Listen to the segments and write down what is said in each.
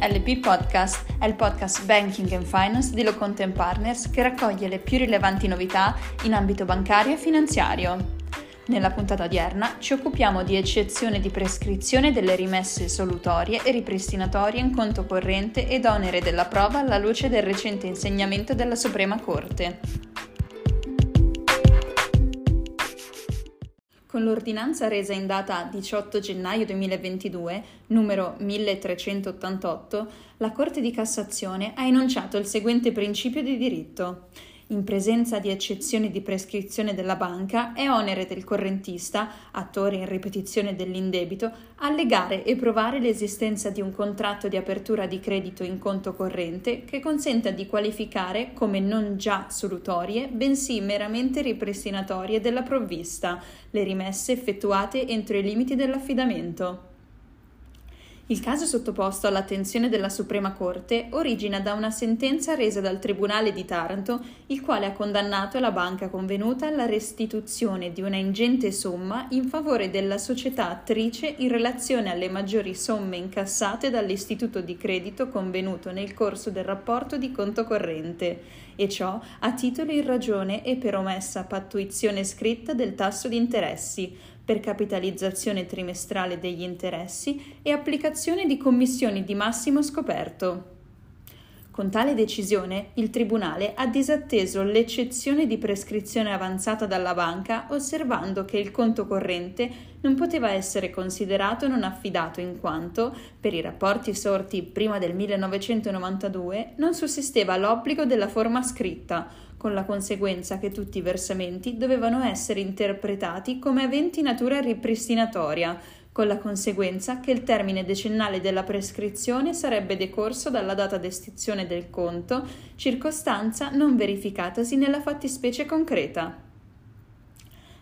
LP Podcast è il podcast Banking and Finance di Locontent Partners che raccoglie le più rilevanti novità in ambito bancario e finanziario. Nella puntata odierna ci occupiamo di eccezione di prescrizione delle rimesse solutorie e ripristinatorie in conto corrente ed onere della prova alla luce del recente insegnamento della Suprema Corte. Con l'ordinanza resa in data 18 gennaio 2022, numero 1388, la Corte di Cassazione ha enunciato il seguente principio di diritto in presenza di eccezioni di prescrizione della banca, è onere del correntista, attore in ripetizione dell'indebito, allegare e provare l'esistenza di un contratto di apertura di credito in conto corrente che consenta di qualificare come non già solutorie, bensì meramente ripristinatorie della provvista, le rimesse effettuate entro i limiti dell'affidamento. Il caso sottoposto all'attenzione della Suprema Corte origina da una sentenza resa dal Tribunale di Taranto, il quale ha condannato la banca convenuta alla restituzione di una ingente somma in favore della società attrice in relazione alle maggiori somme incassate dall'istituto di credito convenuto nel corso del rapporto di conto corrente, e ciò a titolo in ragione e per omessa pattuizione scritta del tasso di interessi per capitalizzazione trimestrale degli interessi e applicazione di commissioni di massimo scoperto. Con tale decisione il Tribunale ha disatteso l'eccezione di prescrizione avanzata dalla banca, osservando che il conto corrente non poteva essere considerato non affidato in quanto, per i rapporti sorti prima del 1992, non sussisteva l'obbligo della forma scritta, con la conseguenza che tutti i versamenti dovevano essere interpretati come aventi natura ripristinatoria, con la conseguenza che il termine decennale della prescrizione sarebbe decorso dalla data d'estinzione del conto, circostanza non verificatasi nella fattispecie concreta.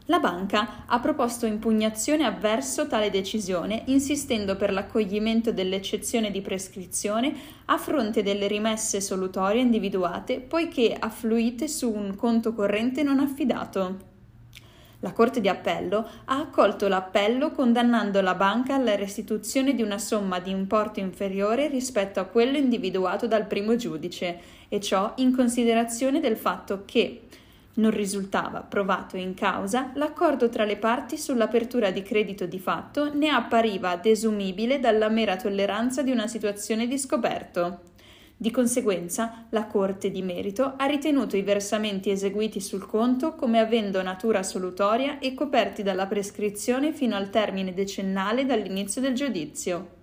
La banca ha proposto impugnazione avverso tale decisione, insistendo per l'accoglimento dell'eccezione di prescrizione a fronte delle rimesse solutorie individuate, poiché affluite su un conto corrente non affidato. La Corte di Appello ha accolto l'appello condannando la banca alla restituzione di una somma di importo inferiore rispetto a quello individuato dal primo giudice, e ciò in considerazione del fatto che non risultava provato in causa l'accordo tra le parti sull'apertura di credito di fatto ne appariva desumibile dalla mera tolleranza di una situazione di scoperto. Di conseguenza, la Corte di merito ha ritenuto i versamenti eseguiti sul conto come avendo natura solutoria e coperti dalla prescrizione fino al termine decennale dall'inizio del giudizio.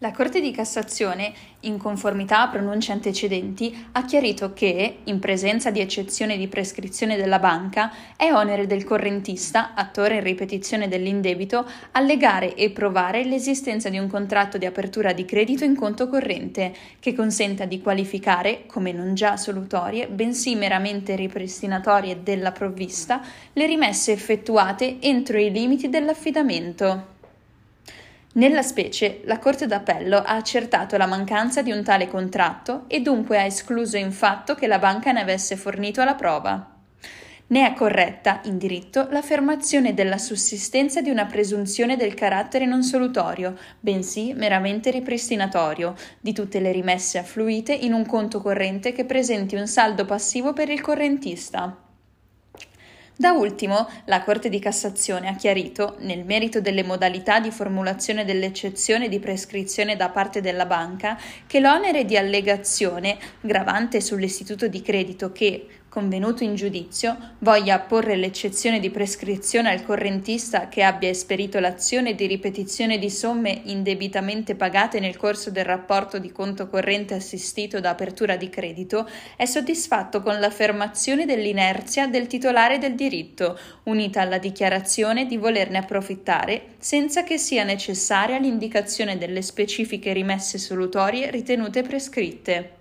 La Corte di Cassazione, in conformità a pronunce antecedenti, ha chiarito che, in presenza di eccezione di prescrizione della banca, è onere del correntista, attore in ripetizione dell'indebito, allegare e provare l'esistenza di un contratto di apertura di credito in conto corrente, che consenta di qualificare, come non già solutorie, bensì meramente ripristinatorie della provvista, le rimesse effettuate entro i limiti dell'affidamento. Nella specie, la Corte d'Appello ha accertato la mancanza di un tale contratto e dunque ha escluso in fatto che la banca ne avesse fornito la prova. Ne è corretta, in diritto, l'affermazione della sussistenza di una presunzione del carattere non solutorio, bensì meramente ripristinatorio, di tutte le rimesse affluite in un conto corrente che presenti un saldo passivo per il correntista. Da ultimo, la Corte di Cassazione ha chiarito, nel merito delle modalità di formulazione dell'eccezione di prescrizione da parte della banca, che l'onere di allegazione, gravante sull'istituto di credito che, convenuto in giudizio, voglia apporre l'eccezione di prescrizione al correntista che abbia esperito l'azione di ripetizione di somme indebitamente pagate nel corso del rapporto di conto corrente assistito da apertura di credito, è soddisfatto con l'affermazione dell'inerzia del titolare del diritto, unita alla dichiarazione di volerne approfittare senza che sia necessaria l'indicazione delle specifiche rimesse solutorie ritenute prescritte.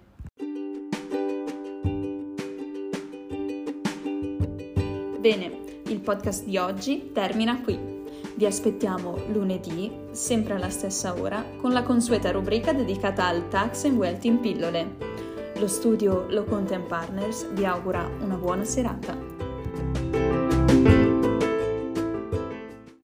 Bene, il podcast di oggi termina qui. Vi aspettiamo lunedì, sempre alla stessa ora, con la consueta rubrica dedicata al tax and wealth in pillole. Lo studio Lo Content Partners vi augura una buona serata.